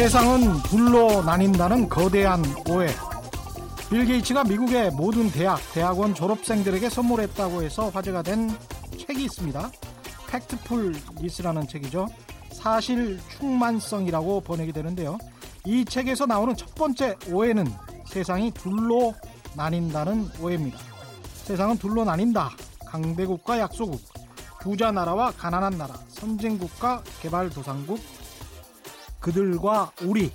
세상은 둘로 나뉜다는 거대한 오해. 빌 게이츠가 미국의 모든 대학, 대학원 졸업생들에게 선물했다고 해서 화제가 된 책이 있습니다. Factfulness라는 책이죠. 사실 충만성이라고 번역이 되는데요. 이 책에서 나오는 첫 번째 오해는 세상이 둘로 나뉜다는 오해입니다. 세상은 둘로 나뉜다. 강대국과 약소국, 부자 나라와 가난한 나라, 선진국과 개발도상국, 그들과 우리.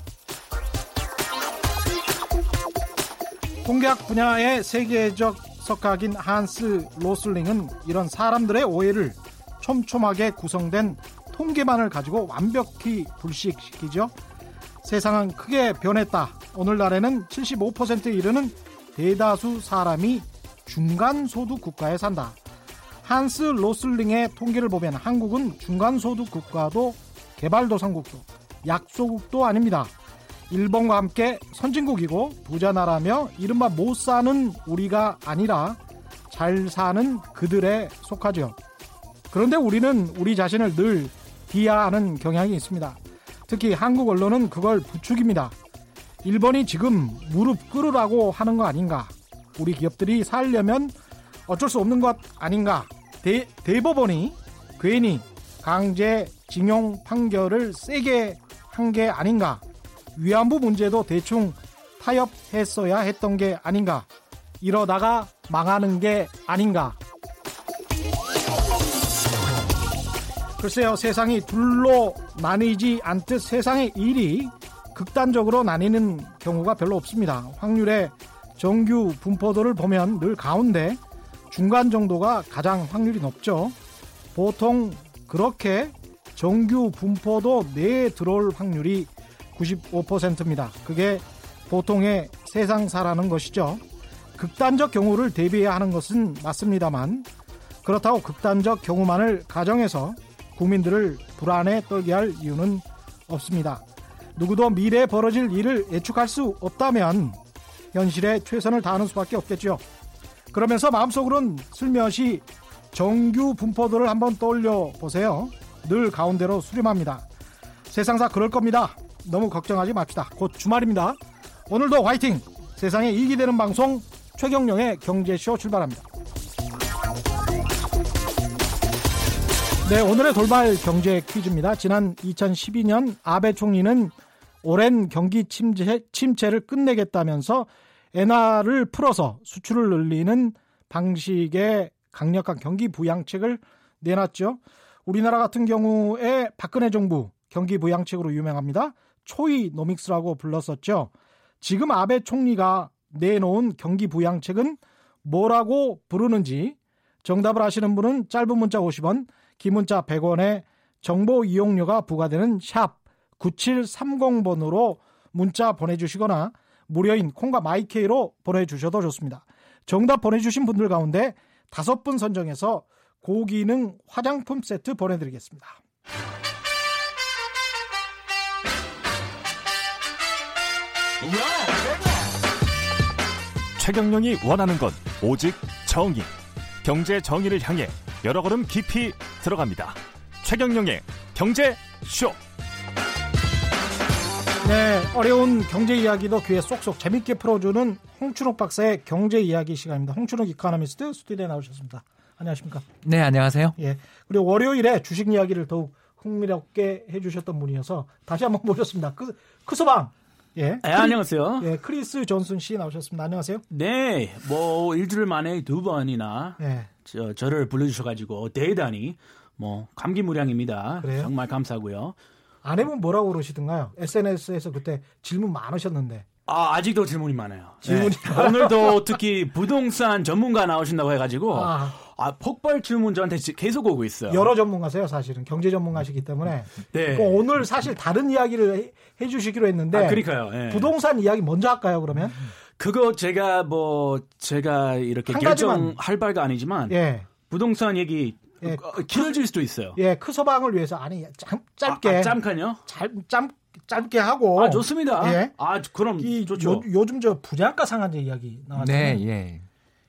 통계학 분야의 세계적 석학인 한스 로슬링은 이런 사람들의 오해를 촘촘하게 구성된 통계만을 가지고 완벽히 불식시키죠. 세상은 크게 변했다. 오늘날에는 75%에 이르는 대다수 사람이 중간소득 국가에 산다. 한스 로슬링의 통계를 보면 한국은 중간소득 국가도 개발도상국도 약소국도 아닙니다. 일본과 함께 선진국이고 부자 나라며 이른바 못 사는 우리가 아니라 잘 사는 그들에 속하죠. 그런데 우리는 우리 자신을 늘 비하하는 경향이 있습니다. 특히 한국 언론은 그걸 부추깁니다. 일본이 지금 무릎 꿇으라고 하는 거 아닌가? 우리 기업들이 살려면 어쩔 수 없는 것 아닌가? 대, 대법원이 괜히 강제 징용 판결을 세게 한 게 아닌가? 위안부 문제도 대충 타협했어야 했던 게 아닌가? 이러다가 망하는 게 아닌가? 글쎄요, 세상이 둘로 나뉘지 않듯 세상의 일이 극단적으로 나뉘는 경우가 별로 없습니다. 확률의 정규 분포도를 보면 늘 가운데 중간 정도가 가장 확률이 높죠. 보통 그렇게 정규 분포도 내에 들어올 확률이 95%입니다. 그게 보통의 세상사라는 것이죠. 극단적 경우를 대비해야 하는 것은 맞습니다만 그렇다고 극단적 경우만을 가정해서 국민들을 불안에 떨게 할 이유는 없습니다. 누구도 미래에 벌어질 일을 예측할 수 없다면 현실에 최선을 다하는 수밖에 없겠죠. 그러면서 마음속으론 슬며시 정규 분포도를 한번 떠올려 보세요. 늘 가운데로 수렴합니다. 세상사 그럴 겁니다. 너무 걱정하지 맙시다. 곧 주말입니다. 오늘도 화이팅! 세상에 이익이 되는 방송 최경령의 경제쇼 출발합니다. 네, 오늘의 돌발 경제 퀴즈입니다. 지난 2012년 아베 총리는 오랜 경기 침체, 침체를 끝내겠다면서 엔화를 풀어서 수출을 늘리는 방식의 강력한 경기 부양책을 내놨죠. 우리나라 같은 경우에 박근혜 정부 경기 부양책으로 유명합니다. 초이 노믹스라고 불렀었죠. 지금 아베 총리가 내놓은 경기 부양책은 뭐라고 부르는지 정답을 아시는 분은 짧은 문자 50원, 긴 문자 100원에 정보 이용료가 부과되는 샵 9730번으로 문자 보내주시거나 무료인 콩과 마이케이로 보내주셔도 좋습니다. 정답 보내주신 분들 가운데 다섯 분 선정해서 고기능 화장품 세트 보내드리겠습니다. 최경영이 원하는 건 오직 정의. 경제 정의를 향해 여러 걸음 깊이 들어갑니다. 최경영의 경제 쇼. 네, 어려운 경제 이야기도 귀에 쏙쏙 재밌게 풀어주는 홍춘욱 박사의 경제 이야기 시간입니다. 홍춘욱 이카노미스트 스튜디오에 나오셨습니다. 안녕하십니까? 네, 안녕하세요. 예. 그리고 월요일에 주식 이야기를 더욱 흥미롭게 해주셨던 분이어서 다시 한번 모셨습니다. 그, 크소방. 예. 네, 안녕하세요. 예, 크리스 존슨 씨 나오셨습니다. 안녕하세요. 네, 뭐 일주일 만에 두 번이나 예. 저, 저를 불러주셔가지고 대단히 뭐 감기무량입니다. 그래요? 정말 감사고요. 아내분 뭐라고 그러시던가요? SNS에서 그때 질문 많으셨는데. 아, 아직도 질문이 많아요. 질문이 네. 오늘도 특히 부동산 전문가 나오신다고 해가지고 아. 아, 폭발 질문 저한테 지- 계속 오고 있어요. 여러 전문가세요, 사실은. 경제 전문가시기 때문에. 네. 그 오늘 사실 다른 이야기를 해, 해주시기로 했는데. 아, 그러니까요. 예. 부동산 이야기 먼저 할까요, 그러면? 그거 제가 뭐 제가 이렇게. 결정할 바가 아니지만 예. 부동산 얘기 예. 어, 길어질 수도 있어요. 예, 크서방을 위해서. 아니, 짧, 짧게. 아, 아? 짧, 짧, 짧게 하고. 아 좋습니다. 예. 아 그럼 이 좋죠. 요, 요즘 저 분양가 상한제 이야기 나왔잖아요. 네, 예.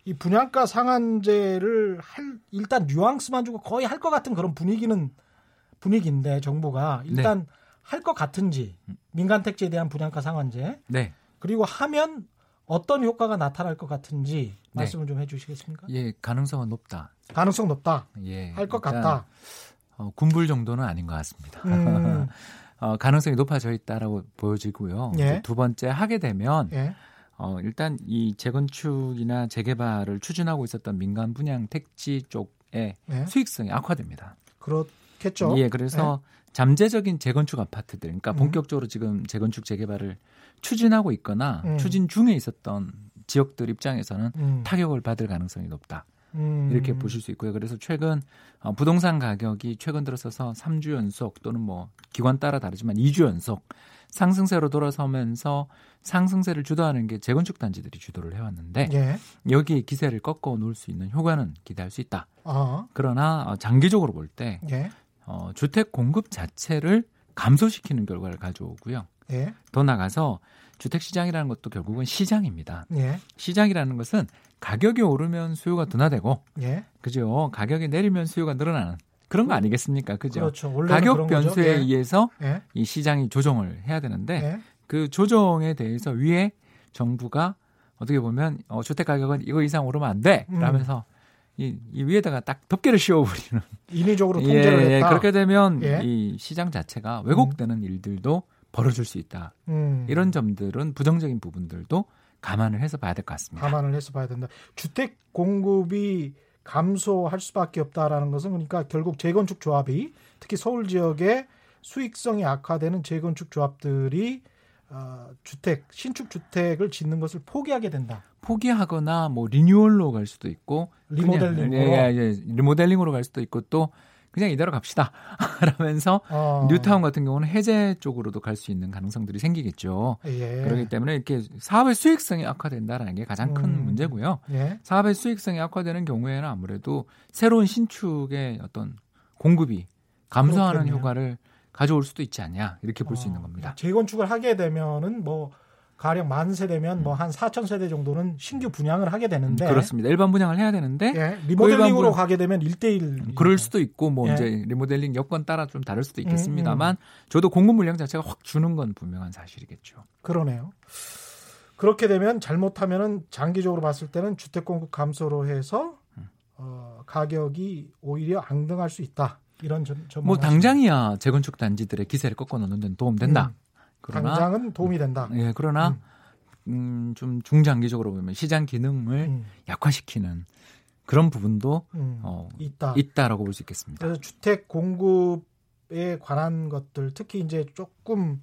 이 분양가 상한제를 할 일단 뉘앙스만 주고 거의 할 것 같은 그런 분위기는 분위기인데 정부가 일단 할것 같은지 민간 택지에 대한 분양가 상한제 네. 그리고 하면 어떤 효과가 나타날 것 같은지 말씀을 좀 해주시겠습니까? 예, 가능성은 높다. 가능성 높다. 예. 할 것 같다. 어, 군불 정도는 아닌 것 같습니다. 음, 어, 가능성이 높아져 있다라고 보여지고요. 예. 두 번째 하게 되면 예. 어, 일단 이 재건축이나 재개발을 추진하고 있었던 민간 분양 택지 쪽의 예. 수익성이 악화됩니다. 그렇겠죠. 예, 그래서 잠재적인 재건축 아파트들, 그러니까 음. 본격적으로 지금 재건축 재개발을 추진하고 있거나 음. 추진 중에 있었던 지역들 입장에서는 음, 타격을 받을 가능성이 높다. 음. 이렇게 보실 수 있고요. 그래서 최근 어, 부동산 가격이 최근 들어서서 3주 연속 또는 뭐 기관 따라 다르지만 2주 연속 상승세로 돌아서면서 상승세를 주도하는 게 재건축 단지들이 주도를 해왔는데 예. 여기 기세를 꺾어 놓을 수 있는 효과는 기대할 수 있다. 아, 그러나 어, 장기적으로 볼때 예. 어, 주택 공급 자체를 감소시키는 결과를 가져오고요. 예. 더 나가서 주택 시장이라는 것도 결국은 시장입니다. 예. 시장이라는 것은 가격이 오르면 수요가 둔화되고 예. 그죠? 가격이 내리면 수요가 늘어나는 그런 거 아니겠습니까? 그죠? 그렇죠. 가격. 변수에 예. 의해서 예. 이 시장이 조정을 해야 되는데 예. 그 조정에 대해서 위에 정부가 어떻게 보면 어, 주택 가격은 이거 이상 오르면 안 돼. 음. 라면서 이, 이 위에다가 딱 덮개를 씌워버리는 인위적으로 예, 통제를 예, 했다. 그렇게 되면 예. 이 시장 자체가 왜곡되는 일들도 벌어질 수 있다. 음, 이런 점들은 부정적인 부분들도 감안을 해서 봐야 될 것 같습니다. 감안을 해서 봐야 된다. 주택 공급이 감소할 수밖에 없다라는 것은 그러니까 결국 재건축 조합이 특히 서울 지역의 수익성이 악화되는 재건축 조합들이 어, 주택 신축 주택을 짓는 것을 포기하게 된다. 포기하거나 뭐 리뉴얼로 갈 수도 있고 그냥, 리모델링으로. 예, 예, 예, 리모델링으로 갈 수도 있고 또 그냥 이대로 갑시다 라면서 어, 뉴타운 같은 경우는 해제 쪽으로도 갈 수 있는 가능성들이 생기겠죠. 예. 그렇기 때문에 이렇게 사업의 수익성이 악화된다는 게 가장 큰 음. 문제고요. 예. 사업의 수익성이 악화되는 경우에는 아무래도 새로운 신축의 어떤 공급이 감소하는 그렇겠네요. 효과를 가져올 수도 있지 않냐 이렇게 볼수 어, 있는 겁니다. 재건축을 하게 되면은 뭐 가령 만 세대면 뭐 한 4천 세대 정도는 신규 분양을 하게 되는데 음, 그렇습니다. 일반 분양을 해야 되는데 예, 리모델링으로 일반 분- 가게 되면 1대1 그럴 수도 있고 뭐 예. 이제 리모델링 여건 따라 좀 다를 수도 음, 있겠습니다만 저도 공급 물량 자체가 확 주는 건 분명한 사실이겠죠. 그러네요. 그렇게 되면 잘못하면은 장기적으로 봤을 때는 주택 공급 감소로 해서 어, 가격이 오히려 앙등할 수 있다. 이런 점, 전망 뭐 당장이야 재건축 단지들의 기세를 꺾어 놓는 데는 도움 된다. 그러나 당장은 도움이 된다. 예 그러나 음, 좀 중장기적으로 보면 시장 기능을 음, 약화시키는 그런 부분도 음, 어, 있다. 있다라고 볼 수 있겠습니다. 그래서 주택 공급에 관한 것들 특히 이제 조금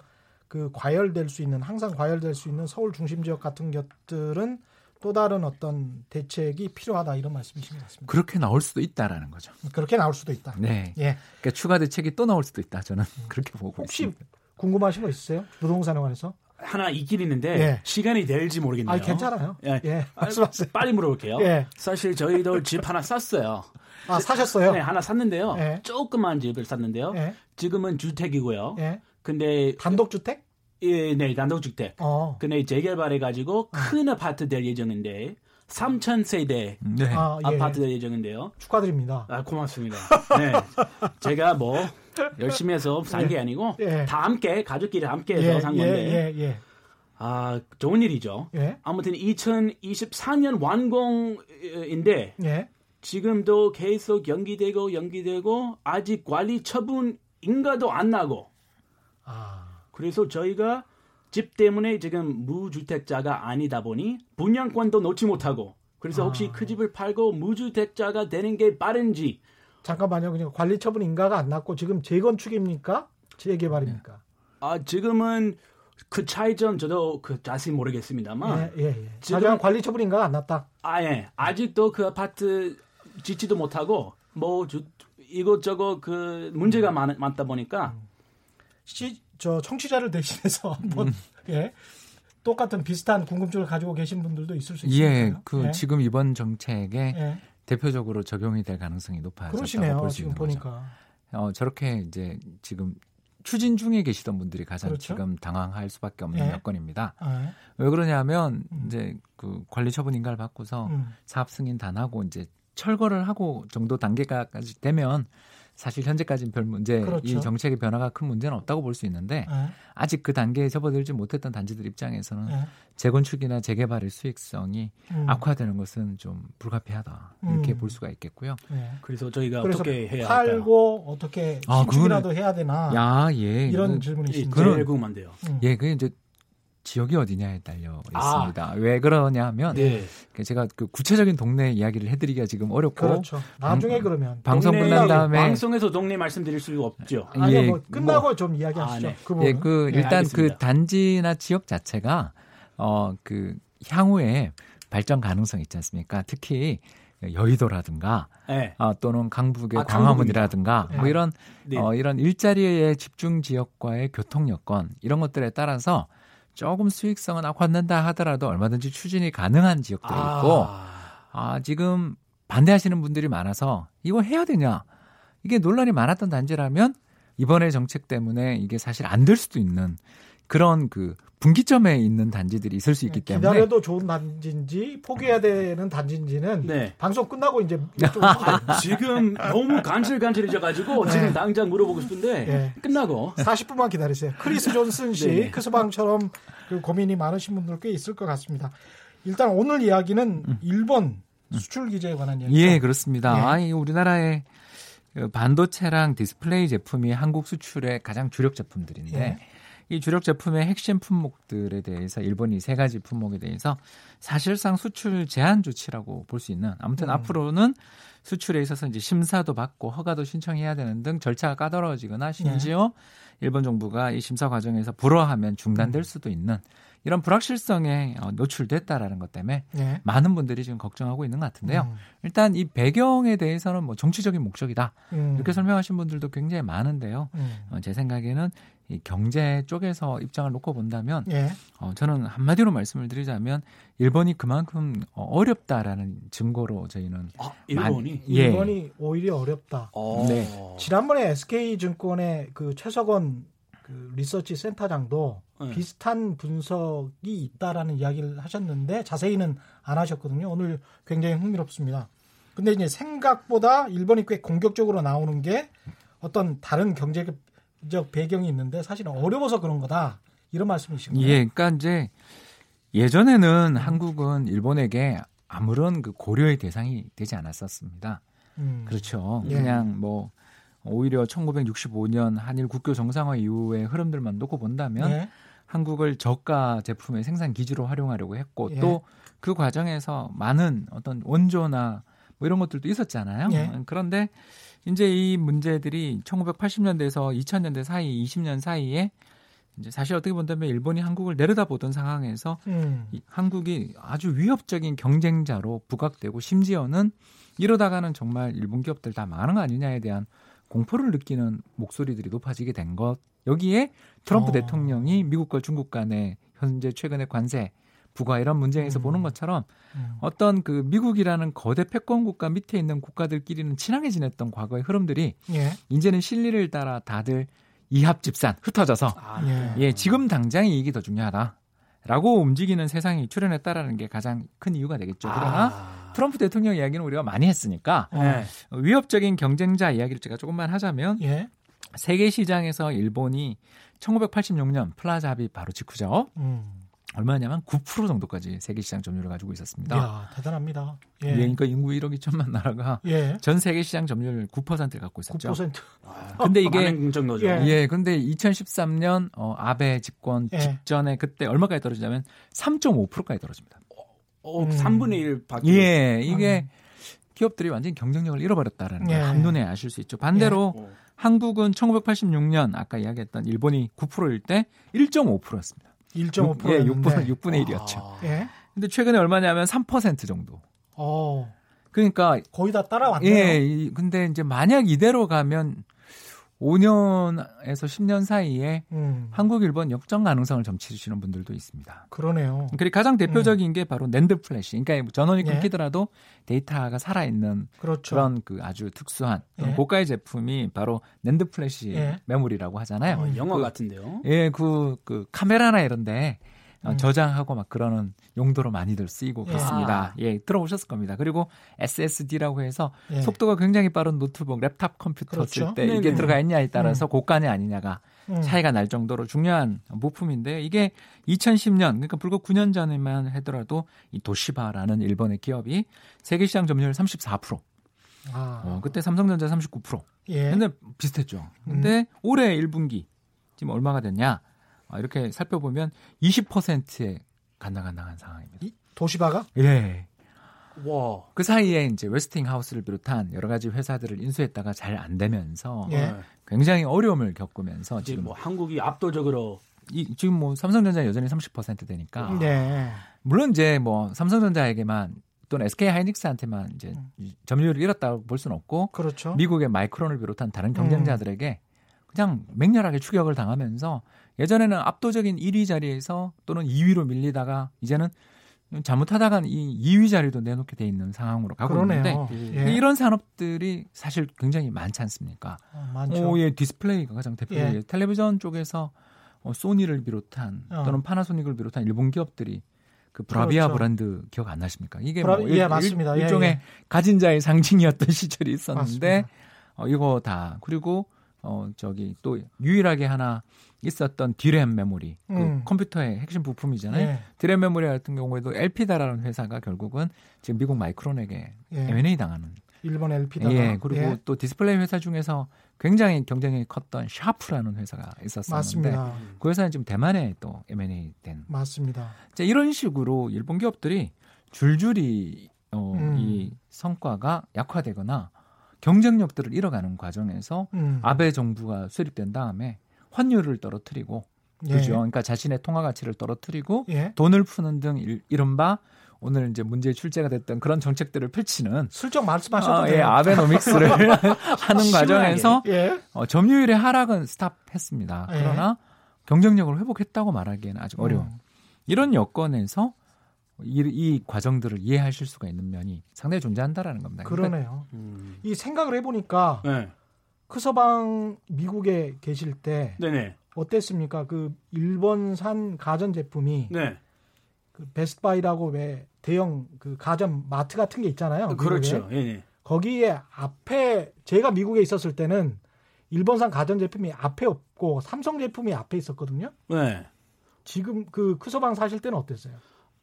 그 과열될 수 있는 항상 과열될 수 있는 서울 중심 지역 같은 것들은 또 다른 어떤 대책이 필요하다 이런 말씀이신 것 같습니다. 그렇게 나올 수도 있다라는 거죠. 그렇게 나올 수도 있다. 네. 예. 그러니까 추가 대책이 또 나올 수도 있다. 저는 그렇게 보고 혹시 있습니다. 궁금하신 거 있으세요? 부동산에 관해서? 하나 있긴 있는데 예. 시간이 될지 모르겠네요. 아, 괜찮아요. 예. 예. 말씀하세요. 빨리 물어볼게요. 예. 사실 저희도 집 하나 샀어요. 아, 사셨어요? 네, 하나 샀는데요. 예. 조그만 집을 샀는데요. 예. 지금은 주택이고요. 예. 근데 단독 주택? 예, 네, 단독 주택. 어. 근데 재개발해 가지고 큰 아파트 될 예정인데 3천 세대 네. 아, 예. 아파트 될 예정인데요. 축하드립니다. 아, 고맙습니다. 네. 제가 뭐 열심히 해서 산게 아니고 예. 다 함께 가족끼리 함께 해서 예, 산 예, 건데 예, 예. 아, 좋은 일이죠. 예. 아무튼 2024년 완공인데 예. 지금도 계속 연기되고 연기되고 아직 관리 처분 인가도 안 나고 아. 그래서 저희가 집 때문에 지금 무주택자가 아니다 보니 분양권도 놓지 못하고 그래서 혹시 아. 그 집을 팔고 무주택자가 되는 게 빠른지 잠깐만요. 그냥 관리 처분 인가가 안 났고 지금 재건축입니까? 재개발입니까? 아 지금은 그 차이점 저도 그 자세히 모르겠습니다만 예, 예, 예. 지금- 관리 처분 인가가 안 났다. 아 예 아직도 그 아파트 짓지도 못하고 뭐 주, 이것저것 그 문제가 많, 많다 보니까 시, 저 청취자를 대신해서 한번 예. 똑같은 비슷한 궁금증을 가지고 계신 분들도 있을 수 예, 있으니까요. 그 예. 지금 이번 정책에 예. 대표적으로 적용이 될 가능성이 높아졌다고. 볼 수 있는 거죠. 보니까. 어, 저렇게 이제 지금 추진 중에 계시던 분들이 가장 그렇죠. 지금 당황할 수밖에 없는 예. 여건입니다. 아, 왜 그러냐면 음. 이제 그 관리 처분 인가를 받고서 음. 사업 승인 다 나고 이제 철거를 하고 정도 단계까지 되면 사실 현재까지는 별 문제, 그렇죠. 이 정책의 변화가 큰 문제는 없다고 볼 수 있는데 예. 아직 그 단계에 접어들지 못했던 단지들 입장에서는 예. 재건축이나 재개발의 수익성이 음. 악화되는 것은 좀 불가피하다 이렇게 음. 볼 수가 있겠고요. 예. 그래서 저희가 그래서 어떻게 해야 할까요? 팔고 어떻게 아, 신축이라도 해야 되나 야, 예, 이런 그- 질문이 이 있습니다. 그런- 제일 궁금한데요. 음. 예, 그게 이제 지역이 어디냐에 달려 아. 있습니다. 왜 그러냐면 네. 제가 그 구체적인 동네 이야기를 해드리기가 지금 어렵고 그렇죠. 나중에 방- 그러면 방송 끝난 다음에 방송에서 동네 말씀드릴 수가 없죠. 아니 예, 뭐 끝나고 좀 이야기하시죠. 아, 네. 그. 예, 그 네, 일단 알겠습니다. 그 단지나 지역 자체가 어 그 향후에 발전 가능성 있지 않습니까? 특히 여의도라든가 네. 아, 또는 강북의 아, 광화문이라든가 강북입니다. 뭐 이런 네. 어, 이런 일자리의 집중 지역과의 교통 여건 이런 것들에 따라서 조금 수익성은 악화된다 하더라도 얼마든지 추진이 가능한 지역들이 있고 아, 지금 반대하시는 분들이 많아서 이거 해야 되냐? 이게 논란이 많았던 단지라면 이번에 정책 때문에 이게 사실 안 될 수도 있는 그런 그 분기점에 있는 단지들이 있을 수 있기 때문에 네, 기다려도 좋은 단지인지 포기해야 되는 단지인지는 네. 방송 끝나고 이제 좀 아, 지금 너무 간질간질해져가지고 지금 당장 물어보고 싶은데 네. 끝나고 40분만 기다리세요. 크리스 존슨 씨, 네. 크스방처럼 그 고민이 많으신 분들 꽤 있을 것 같습니다. 일단 오늘 이야기는 일본 수출 규제에 관한 이야기. 예, 그렇습니다. 예. 아니, 우리나라의 그 반도체랑 디스플레이 제품이 한국 수출의 가장 주력 제품들인데 예. 이 주력 제품의 핵심 품목들에 대해서 일본이 세 가지 품목에 대해서 사실상 수출 제한 조치라고 볼 수 있는 아무튼 음. 앞으로는 수출에 있어서 이제 심사도 받고 허가도 신청해야 되는 등 절차가 까다로워지거나 심지어 일본 정부가 이 심사 과정에서 불허하면 중단될 음. 수도 있는 이런 불확실성에 어, 노출됐다라는 것 때문에 예. 많은 분들이 지금 걱정하고 있는 것 같은데요. 음. 일단 이 배경에 대해서는 뭐 정치적인 목적이다 음. 이렇게 설명하신 분들도 굉장히 많은데요. 음. 어, 제 생각에는 이 경제 쪽에서 입장을 놓고 본다면 예. 어, 저는 한마디로 말씀을 드리자면 일본이 그만큼 어, 어렵다라는 증거로 저희는 아, 일본이 예. 일본이 오히려 어렵다. 어. 네. 지난번에 SK 증권의 그 최석원 그 리서치 센터장도 네. 비슷한 분석이 있다라는 이야기를 하셨는데 자세히는 안 하셨거든요. 오늘 굉장히 흥미롭습니다. 근데 이제 생각보다 일본이 꽤 공격적으로 나오는 게 어떤 다른 경제 적 배경이 있는데 사실은 어려워서 그런 거다. 이런 말씀이신 거예요. 예, 그러니까 이제 예전에는 한국은 일본에게 아무런 그 고려의 대상이 되지 않았었습니다. 음. 그렇죠. 예. 그냥 뭐 오히려 1965년 한일 국교 정상화 이후의 흐름들만 놓고 본다면 예. 한국을 저가 제품의 생산 기지로 활용하려고 했고 예. 또그 과정에서 많은 어떤 원조나 뭐 이런 것들도 있었잖아요. 예. 그런데 이제 이 문제들이 1980년대에서 2000년대 사이 20년 사이에 이제 사실 어떻게 본다면 일본이 한국을 내려다보던 상황에서 음. 이 한국이 아주 위협적인 경쟁자로 부각되고 심지어는 이러다가는 정말 일본 기업들 다 망하는 거 아니냐에 대한 공포를 느끼는 목소리들이 높아지게 된 것. 여기에 트럼프 어. 대통령이 미국과 중국 간의 현재 최근의 관세 부과 이런 문제에서 음. 보는 것처럼 음. 어떤 그 미국이라는 거대 패권 국가 밑에 있는 국가들끼리는 친하게 지냈던 과거의 흐름들이 예. 이제는 실리를 따라 다들 이합집산 흩어져서 아, 예. 예, 지금 당장 이익이 더 중요하다. 라고 움직이는 세상이 출현했다라는 게 가장 큰 이유가 되겠죠. 그러나 아. 트럼프 대통령 이야기는 우리가 많이 했으니까 네. 위협적인 경쟁자 이야기를 제가 조금만 하자면 예. 세계 시장에서 일본이 1986년 플라자 합의 바로 직후죠. 음. 얼마냐면 9% 정도까지 세계 시장 점유율을 가지고 있었습니다. 이야, 대단합니다. 예. 예. 그러니까 인구 1억 2천만 나라가 예. 전 세계 시장 점유율 9%를 갖고 있었죠. 9%. 근데 이게. 예. 예, 근데 2013년 어, 아베 집권 예. 직전에 그때 얼마까지 떨어지냐면 3.5%까지 떨어집니다. 어, 음. 3분의 1 밖에. 예, 이게 기업들이 완전히 경쟁력을 잃어버렸다라는 걸 예. 한눈에 아실 수 있죠. 반대로 어. 한국은 1986년 아까 이야기했던 일본이 9%일 때 1.5%였습니다. 1.5%. 예, 였는데. 6분의 6분의 1이었죠. 아. 예. 근데 최근에 얼마냐면 3% 정도. 어, 그러니까 거의 다 따라왔네요. 예, 이- 근데 이제 만약 이대로 가면 5년에서 10년 사이에 음, 한국 일본 역전 가능성을 점치시는 분들도 있습니다. 그러네요. 그리고 가장 대표적인 게 바로 NAND flash. 그러니까 전원이 예. 끊기더라도 데이터가 살아 있는 그렇죠. 그런 그 아주 특수한 예. 고가의 제품이 바로 낸드 플래시 예. 메모리라고 하잖아요. 어, 영화 그- 같은데요. 예, 그, 그 카메라나 이런데 어, 음. 저장하고 막 그러는 용도로 많이들 쓰이고 예. 그렇습니다. 아. 예, 들어보셨을 겁니다. 그리고 SSD라고 해서 예. 속도가 굉장히 빠른 노트북, 랩탑 컴퓨터 그렇죠. 쓸때 이게. 들어가 있냐에 따라서 고가냐 아니냐가 음. 차이가 날 정도로 중요한 부품인데 이게 2010년 그러니까 불과 9년 전에만 하더라도 이 도시바라는 일본의 기업이 세계 시장 점유율 34%. 아. 어, 그때 삼성전자 39%. 예. 근데 비슷했죠. 근데 올해 1분기 지금 얼마가 됐냐? 어, 이렇게 살펴보면 20%에 간당간당한 상황입니다. 이 도시바가 예. 와. 그 사이에 이제 웨스팅하우스를 비롯한 여러 가지 회사들을 인수했다가 잘 안 되면서 예. 네. 굉장히 어려움을 겪으면서 지금 뭐 한국이 압도적으로 이, 지금 뭐 삼성전자 여전히 30% 되니까 네. 물론 이제 뭐 삼성전자에게만 또는 SK 하이닉스한테만 이제 이 점유율을 잃었다고 볼 수는 없고 그렇죠. 미국의 마이크론을 비롯한 다른 경쟁자들에게 그냥 맹렬하게 추격을 당하면서 예전에는 압도적인 1위 자리에서 또는 2위로 밀리다가 이제는 잘못하다간 이 2위 자리도 내놓게 돼 있는 상황으로 가고 그러네요. 있는데 예. 이런 산업들이 사실 굉장히 많지 않습니까? 어, 많죠. 오, 예, 디스플레이가 가장 대표적이에요. 예. 텔레비전 쪽에서 어, 소니를 비롯한 어. 또는 파나소닉을 비롯한 일본 기업들이 그 브라비아 그렇죠. 브랜드 기억 안 나십니까? 이게 브라- 뭐 예, 일, 맞습니다. 예, 종의 예. 가진 자의 상징이었던 시절이 있었는데 맞습니다. 어, 이거 다 그리고 어 저기 또 유일하게 하나 있었던 디램 메모리 그 음. 컴퓨터의 핵심 부품이잖아요. 예. 디램 메모리 같은 경우에도 엘피다라는 회사가 결국은 지금 미국 마이크론에게 예. M&A 당하는 일본 엘피다. 예, 그리고 또 디스플레이 회사 중에서 굉장히 경쟁이 컸던 샤프라는 회사가 있었었는데 맞습니다. 그 회사는 지금 대만에 또 M&A 된. 맞습니다. 자, 이런 식으로 일본 기업들이 줄줄이 어, 음. 이 성과가 약화되거나 경쟁력들을 잃어가는 과정에서 음. 아베 정부가 수립된 다음에 환율을 떨어뜨리고 예. 그죠? 그러니까 자신의 통화 가치를 떨어뜨리고 예. 돈을 푸는 등 일- 이른바 오늘 이제 문제의 출제가 됐던 그런 정책들을 펼치는 슬쩍 말씀하셔도 아, 예. 아베노믹스를 하는 과정에서 예. 어, 점유율의 하락은 스탑했습니다. 예. 그러나 경쟁력을 회복했다고 말하기에는 아직 어려운 음. 이런 여건에서 이, 이 과정들을 이해하실 수가 있는 면이 상당히 존재한다라는 겁니다. 그러니까 그러네요. 음. 이 생각을 해보니까 네. 크서방 미국에 계실 때 네네. 어땠습니까? 그 일본산 가전 제품이 네. 그 베스트바이라고 왜 대형 그 가전 마트 같은 게 있잖아요. 미국에. 그렇죠. 예, 예. 거기에 앞에 제가 미국에 있었을 때는 일본산 가전 제품이 앞에 없고 삼성 제품이 앞에 있었거든요. 네. 지금 그 크서방 사실 때는 어땠어요?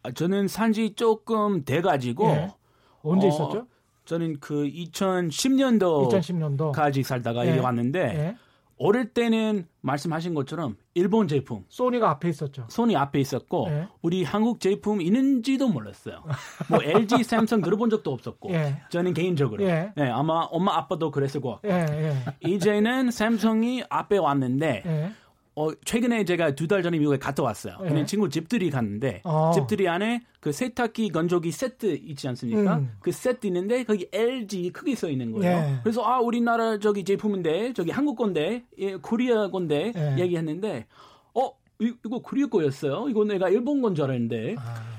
아, 저는 산지 조금 돼 가지고 예. 언제 어, 있었죠? 저는 그 2010년도까지 2010년도. 살다가 예. 여기 왔는데 예. 어릴 때는 말씀하신 것처럼 일본 제품 소니가 앞에 있었죠. 손이 앞에 있었고 예. 우리 한국 제품 있는지도 몰랐어요. 뭐 LG, 삼성 들어본 적도 없었고 예. 저는 개인적으로 예. 네, 아마 엄마 아빠도 그랬을 것 같고 예, 예. 이제는 삼성이 앞에 왔는데 예. 어, 최근에 제가 두 달 전에 미국에 갔다 왔어요. 예. 근데 친구 집들이 갔는데 어. 집들이 안에 그 세탁기 건조기 세트 있지 않습니까? 음. 그 세트 있는데 거기 LG 크게 써 있는 거예요. 예. 그래서 아 우리나라 저기 제품인데 저기 한국 건데 예, 코리아 건데 예. 얘기했는데 어 이- 이거 코리아 거였어요. 이거 내가 일본 건 줄 알았는데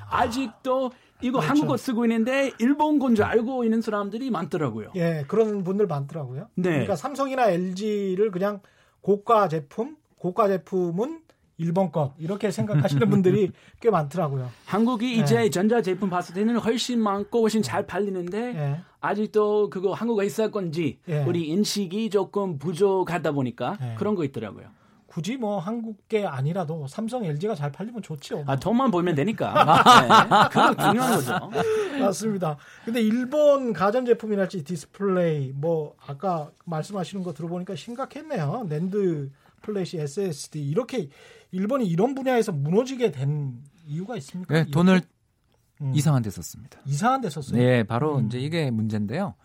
아. 직도 이거 그렇죠. 한국어 쓰고 있는데 일본 건 줄 알고 있는 사람들이 많더라고요. 예, 그런 분들 많더라고요. 네. 그러니까 삼성이나 LG를 그냥 고가 제품, 고가 제품은 일본 것 이렇게 생각하시는 분들이 꽤 많더라고요. 한국이 예. 이제 전자 제품 봤을 때는 훨씬 많고 훨씬 잘 팔리는데 예. 아직도 그거 한국어 있을 건지 예. 우리 인식이 조금 부족하다 보니까 예. 그런 거 있더라고요. 굳이 뭐 한국 게 아니라도 삼성, LG가 잘 팔리면 좋지요. 아 돈만 벌면 되니까. 네, 그건 중요한 거죠. 맞습니다. 근데 일본 가전 제품이랄지 디스플레이 뭐 아까 말씀하시는 거 들어보니까 심각했네요. 낸드 플래시 SSD 이렇게 일본이 이런 분야에서 무너지게 된 이유가 있습니까? 네, 돈을 음. 이상한 데 썼습니다. 이상한 데 썼어요. 네, 바로 음. 이제 이게 문제인데요.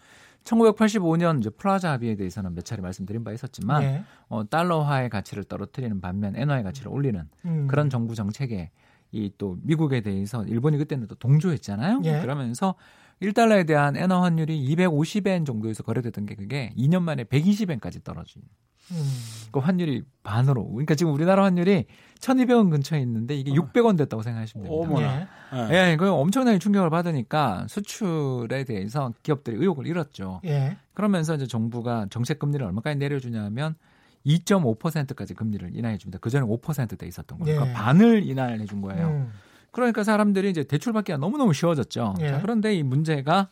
1985년 이제 플라자 합의에 대해서는 몇 차례 말씀드린 바 있었지만 네. 어, 달러화의 가치를 떨어뜨리는 반면 엔화의 가치를 올리는 음. 그런 정부 정책에 이 또 미국에 대해서 일본이 그때는 또 동조했잖아요. 예. 그러면서 1달러에 대한 엔화 환율이 250엔 정도에서 거래되던 게 그게 2년 만에 120엔까지 떨어진. 음. 그 환율이 반으로. 그러니까 지금 우리나라 환율이 1,200원 근처에 있는데 이게 600원 됐다고 생각하시면 됩니다. 어머나. 예. 예. 예, 그 엄청나게 충격을 받으니까 수출에 대해서 기업들이 의욕을 잃었죠. 예. 그러면서 이제 정부가 정책 금리를 얼마까지 내려주냐면 2.5%까지 금리를 인하해 줍니다. 그 전에 5%대 있었던 거니까 그러니까 예. 반을 인하해 준 거예요. 음. 그러니까 사람들이 이제 대출 받기가 너무너무 쉬워졌죠. 예. 자, 그런데 이 문제가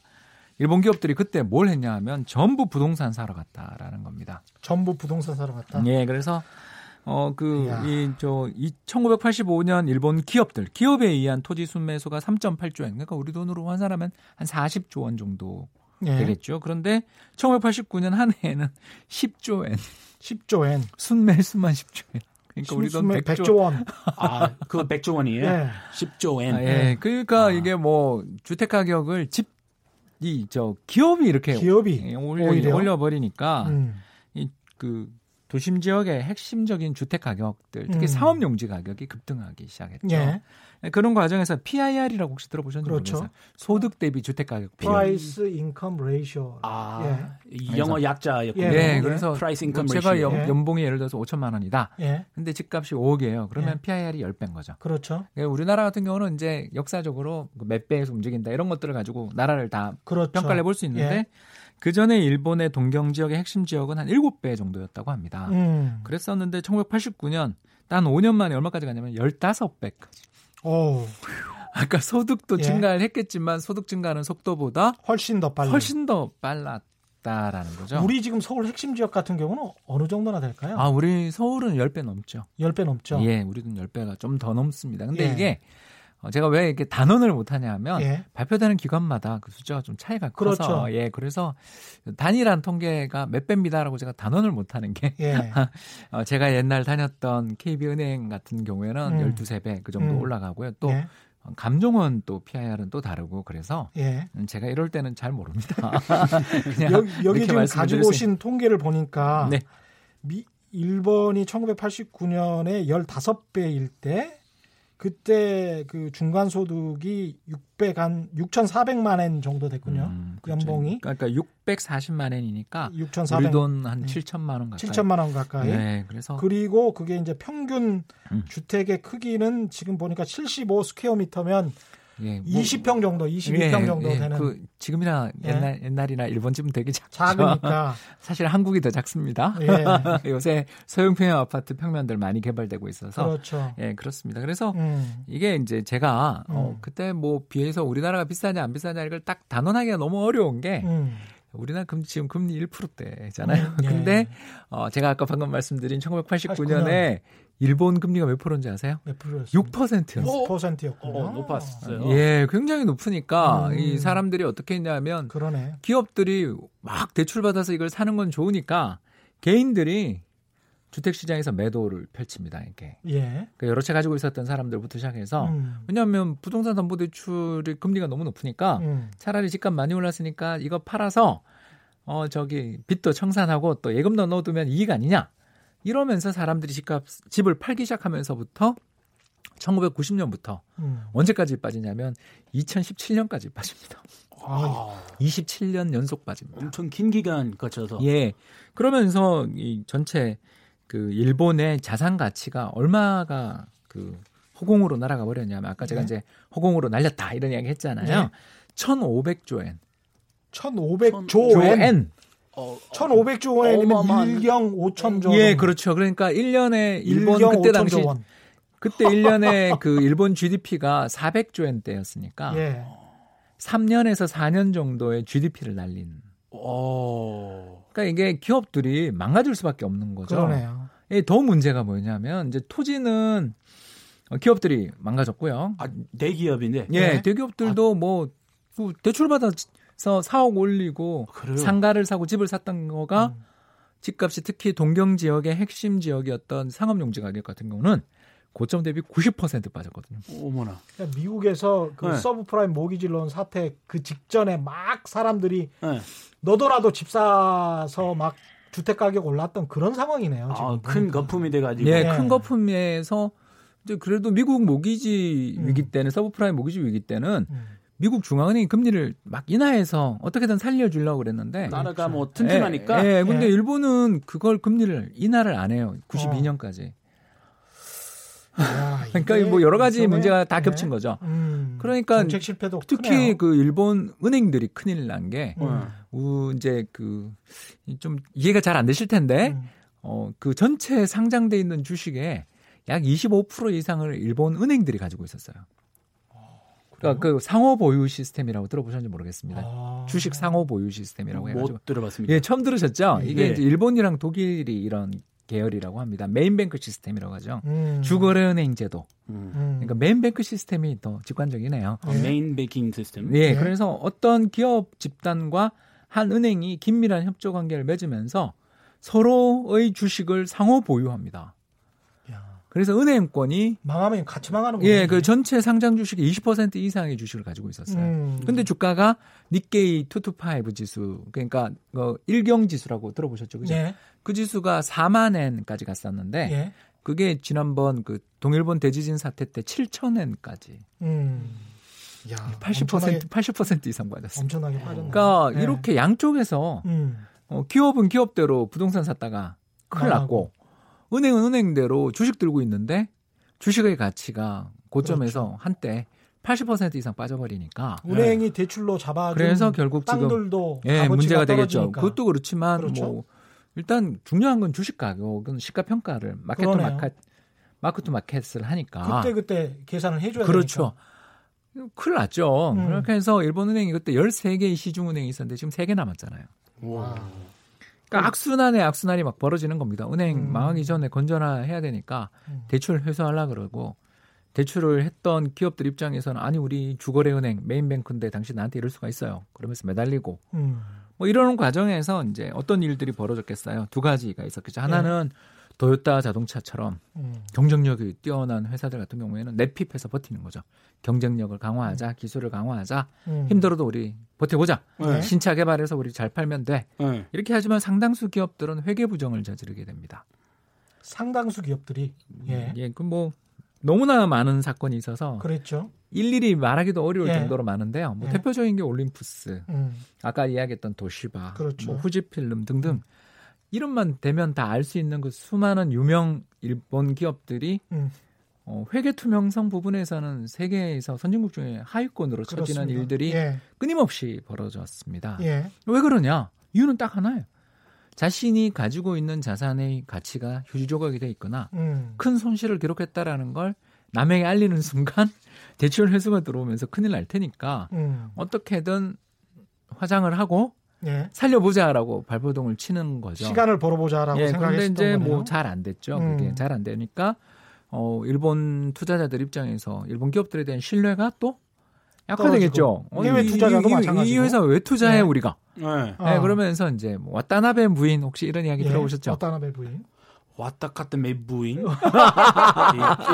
일본 기업들이 그때 뭘 했냐 하면 전부 부동산 사러 갔다라는 겁니다. 전부 부동산 사러 갔다. 예, 그래서 어 그. 이 저 1985년 일본 기업들 기업에 의한 토지 순매수가 3.8조 원. 그러니까 우리 돈으로 환산하면 한 40조 원 정도 예. 되겠죠. 그런데 1989년 한 해에는 10조 엔 10조 엔. 순매수만 10조 엔. 그러니까 우리 돈 100조, 100조 원. 아, 그거 100조 원이에요? 예. 10조 엔. 아, 예. 그러니까 아. 이게 뭐 주택 가격을 집 이 저 기업이 이렇게 기업이 예, 올려 오히려? 올려 버리니까 음. 그 도심 지역의 핵심적인 주택 가격들, 특히 음. 사업 용지 가격이 급등하기 시작했죠. 예. 그런 과정에서 PIR이라고 혹시 들어보셨는지 그렇죠. 모르겠어요. 소득 대비 주택 가격 비율. price income ratio. 아, 예. 이 영어 약자였군요. 예, 네, 예. 그래서 income 뭐 제가. 연, 예. 연봉이 예를 들어서 5천만 원이다. 예. 근데 집값이 5억이에요. 그러면 예. PIR이 10배인 거죠. 그렇죠. 그러니까 우리나라 같은 경우는 이제 역사적으로 그몇 배에서 움직인다 이런 것들을 가지고 나라를 다 그렇죠. 평가를 해볼 수 있는데 예. 그 전에 일본의 동경 지역의 핵심 지역은 한 7배 정도였다고 합니다. 음. 그랬었는데 1989년 단 5년 만에 얼마까지 갔냐면 15배까지. 오, 아까 소득도 예. 증가를 했겠지만 소득 증가하는 속도보다 훨씬 더 빨리. 훨씬 더 빨랐다라는 거죠. 우리 지금 서울 핵심 지역 같은 경우는 어느 정도나 될까요? 아, 우리 서울은 10배 넘죠. 10배 넘죠. 예, 우리는 10배가 좀 더 넘습니다. 근데 예. 이게 어, 제가 왜 이렇게 단언을 못 하냐 하면 예. 발표되는 기관마다 그 숫자가 좀 차이가 커서 그렇죠. 예, 그래서 단일한 통계가 몇 배입니다라고 제가 단언을 못 하는 게 예. 어, 제가 옛날 다녔던 KB은행 같은 경우에는 음. 12세 배 그 정도 음. 올라가고요. 또 예. 어, 감정원 또 PIR은 또 다르고 그래서 예. 음, 제가 이럴 때는 잘 모릅니다. 그냥 여기, 여기 이렇게 지금 가지고 오신 통계를 보니까 네. 미, 일본이 1989년에 15배일 때 그때 그 중간 소득이 600 한 6,400만 엔 정도 됐군요. 음, 그렇죠. 연봉이 그러니까 640만 엔이니까 우리 6,400돈한 음. 7천만 원 가까이. 7천만 원 가까이. 네, 그래서 그리고 그게 이제 평균 음. 주택의 크기는 지금 보니까 75 square meter면 예, 뭐- 20평 정도, 22평 예, 정도 예, 되는 그 지금이나 예. 옛날 옛날이나 일본 집은 되게 작죠. 작으니까 사실 한국이 더 작습니다. 예. 요새 소형 평형 아파트 평면들 많이 개발되고 있어서 그렇죠. 예 그렇습니다. 그래서 음. 이게 이제 제가 어, 음. 그때 뭐 비해서 우리나라가 비싸냐 안 비싸냐 이걸 딱 단언하기가 너무 어려운 게 음. 우리나라 금리 지금 금리 1%대잖아요. 음, 예. 근데 어, 제가 아까 방금 말씀드린 1989년에 일본 금리가 몇 프로인지 아세요? 몇 프로였어요? 6%였어요. 6%였군요. 어, 높았어요. 예, 굉장히 높으니까 음. 이 사람들이 어떻게 했냐면 그러네. 기업들이 막 대출 받아서 이걸 사는 건 좋으니까 개인들이 주택 시장에서 매도를 펼칩니다. 이렇게 예. 그러니까 여러 채 가지고 있었던 사람들부터 시작해서 음. 왜냐하면 부동산 담보 대출의 금리가 너무 높으니까 음. 차라리 집값 많이 올랐으니까 이거 팔아서 어 저기 빚도 청산하고 또 예금도 넣어두면 이익 아니냐 이러면서 사람들이 집값 집을 팔기 시작하면서부터 1990년부터 음. 언제까지 빠지냐면 2017년까지 빠집니다. 아, 27년 연속 빠집니다. 엄청 긴 기간 거쳐서 예. 그러면서 이 전체 그 일본의 자산 가치가 얼마가 그 허공으로 날아가 버렸냐면 아까 제가 네. 이제 허공으로 날렸다 이런 이야기 했잖아요. 네. 1,500조 엔. 1,500조 조 엔. 엔. 어, 1,500조 엔이면 어마어마한- 1경 5천조. 예, 그렇죠. 그러니까 1년에 일본 1경 그때 5천조 당시 원. 그때 1년에 그 일본 GDP가 400조 엔대였으니까 예. 3년에서 4년 정도의 GDP를 날린. 어. 그러니까 이게 기업들이 망가질 수밖에 없는 거죠. 그러네요. 예, 더 문제가 뭐냐면 이제 토지는 어, 기업들이 망가졌고요. 아, 대기업인데. 예, 네. 대기업들도 뭐, 뭐 대출 받아 서 4억 올리고 그래요? 상가를 사고 집을 샀던 거가 음. 집값이 특히 동경 지역의 핵심 지역이었던 상업용지 가격 같은 경우는 고점 대비 90% 빠졌거든요. 어머나. 그러니까 미국에서 그 네. 서브프라임 모기지 론 사태 그 직전에 막 사람들이 네. 너도라도 집 사서 막 주택 가격 올랐던 그런 상황이네요. 지금 아, 큰. 거품이 돼가지고. 예, 네. 큰 거품에서 이제 그래도 미국 모기지 음. 위기 때는 서브프라임 모기지 위기 때는 음. 미국 중앙은행이 금리를 막 인하해서 어떻게든 살려주려고 그랬는데 나라가 뭐 튼튼하니까. 예, 예, 근데 예. 일본은 그걸 금리를 인하를 안 해요. 92년까지. 야, 그러니까 뭐 여러 가지 일본의- 문제가 다 네. 겹친 거죠. 음, 그러니까 정책 실패도 특히 크네요. 그 일본 은행들이 큰일 난 게 음. 어. 우, 이제 그 좀 이해가 잘 안 되실 텐데 음. 어, 그 전체 상장돼 있는 주식의 약25% 이상을 일본 은행들이 가지고 있었어요. 그러니까 그 상호 보유 시스템이라고 들어보셨는지 모르겠습니다. 아. 주식 상호 보유 시스템이라고 해가지고 못 들어봤습니다. 예 처음 들으셨죠? 이게 네. 이제 일본이랑 독일이 이런 계열이라고 합니다. main bank 시스템이라고 하죠. 음. 주거래은행 제도. 음. 음. 그러니까 main bank 시스템이 더 직관적이네요. 아, main banking 시스템. 예, 네. 그래서 어떤 기업 집단과 한 은행이 긴밀한 협조 관계를 맺으면서 서로의 주식을 상호 보유합니다. 야, 그래서 은행권이 망하면 같이 망하는 거예요. 예, 그 전체 상장 주식의 20% 이상의 주식을 가지고 있었어요. 음. 근데 주가가 니케이 225 지수, 그러니까 어, 일경 지수라고 들어보셨죠, 그죠? 예. 그 지수가 4만 엔까지 갔었는데 예. 그게 지난번 그 동일본 대지진 사태 때 7천 엔까지 음. 야, 80% 엄청나게, 80% 이상 빠졌어요. 엄청나게 빠졌네. 그러니까 예. 이렇게 양쪽에서 음. 어, 기업은 기업대로 부동산 샀다가 큰일 났고 은행은 은행대로 주식 들고 있는데 주식의 가치가 고점에서 그렇죠. 한때 80% 이상 빠져버리니까 은행이 대출로 잡아준 그래서 결국 지금 땅들도 예, 값어치가 문제가 되겠죠. 떨어지니까. 그것도 그렇지만 그렇죠. 뭐 일단 중요한 건 주식 가격은 시가 평가를 market to. market mark to market을 하니까 그때 그때 계산을 해줘야 그렇죠. 큰일 났죠. 음. 그렇게 해서 일본은행이 그때 13개의 시중은행이 있었는데 지금 3개 남았잖아요. 와. 그러니까 악순환에 악순환이 막 벌어지는 겁니다. 은행 음. 망하기 전에 건전화해야 되니까 음. 대출 회수하려 그러고 대출을 했던 기업들 입장에서는 아니 우리 주거래 은행 main bank인데 당신 나한테 이럴 수가 있어요. 그러면서 매달리고 음. 뭐 이러는 과정에서 이제 어떤 일들이 벌어졌겠어요. 두 가지가 있었겠죠. 하나는 도요타 자동차처럼 음. 경쟁력이 뛰어난 회사들 같은 경우에는 내핍해서 버티는 거죠. 경쟁력을 강화하자, 기술을 강화하자, 음. 힘들어도 우리 버텨보자. 네. 신차 개발해서 우리 잘 팔면 돼. 네. 이렇게 하지만 상당수 기업들은 회계 부정을 저지르게 됩니다. 상당수 기업들이 예. 예, 그뭐 너무나 많은 사건이 있어서 그랬죠. 일일이 말하기도 어려울 예. 정도로 많은데요. 뭐 예. 대표적인 게 올림푸스, 음. 아까 이야기했던 도시바, 그렇죠. 뭐 후지필름 등등 이름만 대면 다 알 수 있는 그 수많은 유명 일본 기업들이 음. 어, 회계 투명성 부분에서는 세계에서 선진국 중에 하위권으로 처지는. 일들이 예. 끊임없이 벌어졌습니다. 예. 왜 그러냐? 이유는 딱 하나예요. 자신이 가지고 있는 자산의 가치가 휴지 조각이 돼 있거나 음. 큰 손실을 기록했다라는 걸 남에게 알리는 순간 대출 회수가 들어오면서 큰일 날 테니까 음. 어떻게든 화장을 하고 예. 살려보자라고 발버둥을 치는 거죠. 시간을 벌어보자라고 예, 그런데 생각했던 이제. 뭐 잘 안 됐죠. 음. 그게 잘 안 되니까 어 일본 투자자들 입장에서 일본 기업들에 대한 신뢰가 또 약화되겠죠. 어, 해외 이- 투자자도 이, 이, 마찬가지고. 이 회사 왜 투자해 네. 우리가? 네. 아. 네, 그러면서 이제 뭐 와타나베 부인 혹시 이런 이야기 예. 들어보셨죠? 어따나베 부인. 왔다 갔다 매부인.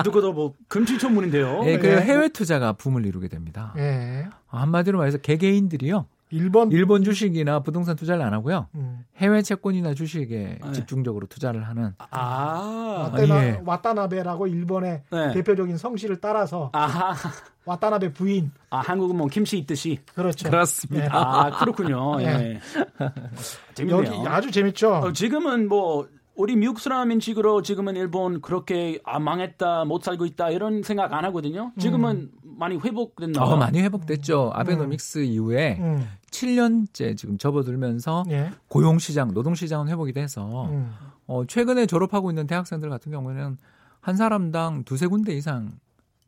이것도 뭐 금치초문인데요. 예, 그 예. 해외 투자가 붐을 이루게 됩니다. 예. 한마디로 말해서 개개인들이요. 일본 일본 주식이나 부동산 투자를 안 하고요. 음. 해외 채권이나 주식에 네. 집중적으로 투자를 하는 아. 와타나, 예. 와타나베라고 일본의 네. 대표적인 성씨를 따라서 아하. 와타나베 부인 아, 한국은 뭐 김치 있듯이. 그렇죠. 그렇습니다. 예. 아, 그렇군요. 예. 네. 재밌네요. 여기 아주 재밌죠. 어, 지금은 뭐 우리 미국 사람 인식으로 지금은 일본 그렇게 아 망했다 못 살고 있다 이런 생각 안 하거든요. 지금은 많이 회복됐나 봐요. 어, 많이 회복됐죠. 아베노믹스 이후에 음. 7년째 지금 접어들면서 예. 고용 시장, 노동 시장은 회복이 돼서 음. 어, 최근에 졸업하고 있는 대학생들 같은 경우에는 한 사람당 두세 군데 이상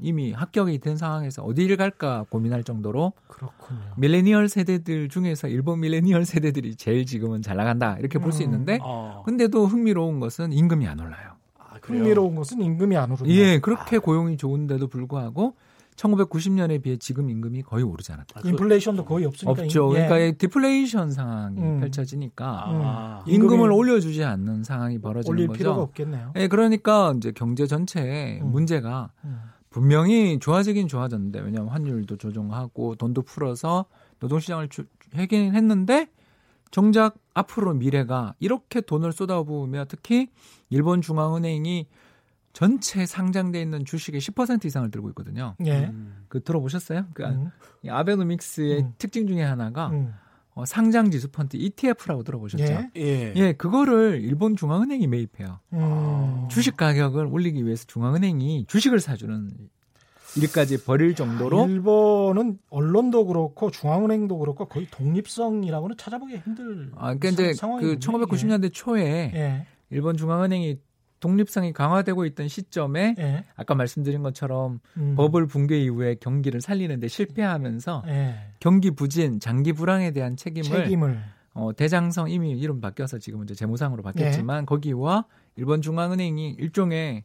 이미 합격이 된 상황에서 어디를 갈까 고민할 정도로 그렇군요. 밀레니얼 세대들 중에서 일본 밀레니얼 세대들이 제일 지금은 잘 나간다 이렇게 볼수 음. 있는데 어. 근데도 흥미로운 것은 임금이 안 올라요. 아? 흥미로운 것은 임금이 안 오른다. 예, 그렇게 고용이 좋은데도 불구하고 1990년에 비해 지금 임금이 거의 오르지 않았다. 아, 그- 인플레이션도 거의 없으니까. 없죠. 임- 예. 그러니까 이 디플레이션 상황이 음. 펼쳐지니까 아. 임- 임금을 올려주지 않는 상황이 벌어지는 올릴 거죠. 필요가 없겠네요. 예, 그러니까 이제 경제 전체에 음. 문제가 음. 분명히 좋아지긴 좋아졌는데 왜냐하면 환율도 조정하고 돈도 풀어서 노동시장을 주, 하긴 했는데 정작 앞으로 미래가 이렇게 돈을 쏟아부으며 특히 일본 중앙은행이 전체 상장돼 있는 주식의 10% 이상을 들고 있거든요. 예. 음. 그 들어보셨어요? 그 음. 이 아베노믹스의 음. 특징 중에 하나가 음. 어, 상장 지수 펀드 ETF라고 들어보셨죠? 예. 예. 예, 그거를 일본 중앙은행이 매입해요. 음. 주식 가격을 올리기 위해서 중앙은행이 주식을 사주는 일까지 벌일 정도로 일본은 언론도 그렇고 중앙은행도 그렇고 거의 독립성이라고는 찾아보기 힘들 아, 그러니까 이제 상- 그 상황이군요, 1990년대 초에 이게. 예. 일본 중앙은행이 독립성이 강화되고 있던 시점에 예. 아까 말씀드린 것처럼 음. 버블 붕괴 이후에 경기를 살리는데 실패하면서 예. 경기 부진, 장기 불황에 대한 책임을, 책임을 어, 대장성 이미 이름 바뀌어서 지금 이제 재무상으로 예. 바뀌었지만 거기와 일본 중앙은행이 일종의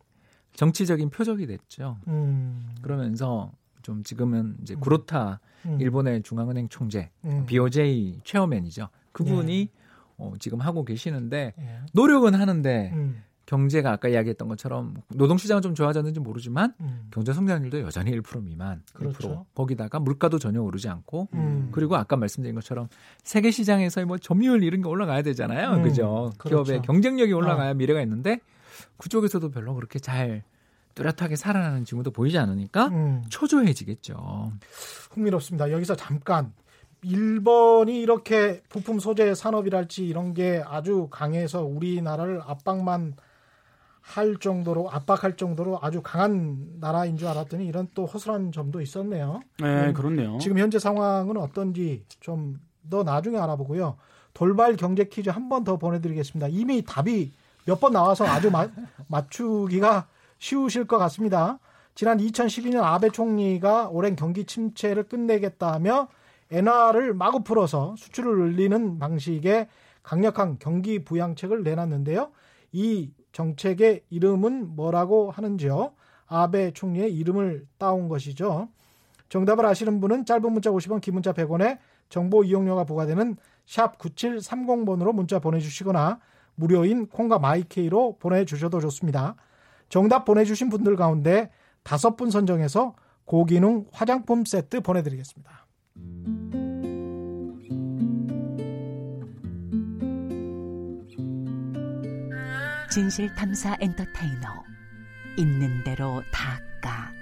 정치적인 표적이 됐죠. 음. 그러면서 좀 지금은 이제 음. 구로타 음. 일본의 중앙은행 총재 음. BOJ 체어맨이죠. 그분이 어, 지금 하고 계시는데 예. 노력은 하는데 음. 경제가 아까 이야기했던 것처럼 노동 시장은 좀 좋아졌는지 모르지만 음. 경제 성장률도 여전히 1% 미만. 그렇죠. 1%. 거기다가 물가도 전혀 오르지 않고 음. 그리고 아까 말씀드린 것처럼 세계 시장에서의 뭐 점유율 이런 게 올라가야 되잖아요. 음, 그죠? 그렇죠. 기업의 경쟁력이 올라가야 미래가 있는데 그쪽에서도 별로 그렇게 잘 뚜렷하게 살아나는 징후도 보이지 않으니까 음. 초조해지겠죠. 흥미롭습니다. 여기서 잠깐 일본이 이렇게 부품 소재 산업이랄지 이런 게 아주 강해서 우리나라를 압박만 할 정도로 압박할 정도로 아주 강한 나라인 줄 알았더니 이런 또 허술한 점도 있었네요. 네, 음, 그렇네요. 지금 현재 상황은 어떤지 좀 더 나중에 알아보고요. 돌발 경제 퀴즈 한 번 더 보내드리겠습니다. 이미 답이 몇 번 나와서 아주 마- 맞추기가 쉬우실 것 같습니다. 지난 2012년 아베 총리가 오랜 경기 침체를 끝내겠다며 엔화를 마구 풀어서 수출을 늘리는 방식의 강력한 경기 부양책을 내놨는데요. 이 정책의 이름은 뭐라고 하는지요? 아베 총리의 이름을 따온 것이죠. 정답을 아시는 분은 짧은 문자 50원, 긴 문자 100원에 정보 이용료가 부과되는 샵 9730번으로 문자 보내주시거나 무료인 콩과 마이케이로 보내주셔도 좋습니다. 정답 보내주신 분들 가운데 다섯 분 선정해서 고기능 화장품 세트 보내드리겠습니다. 진실 탐사 엔터테이너 있는 대로 닦아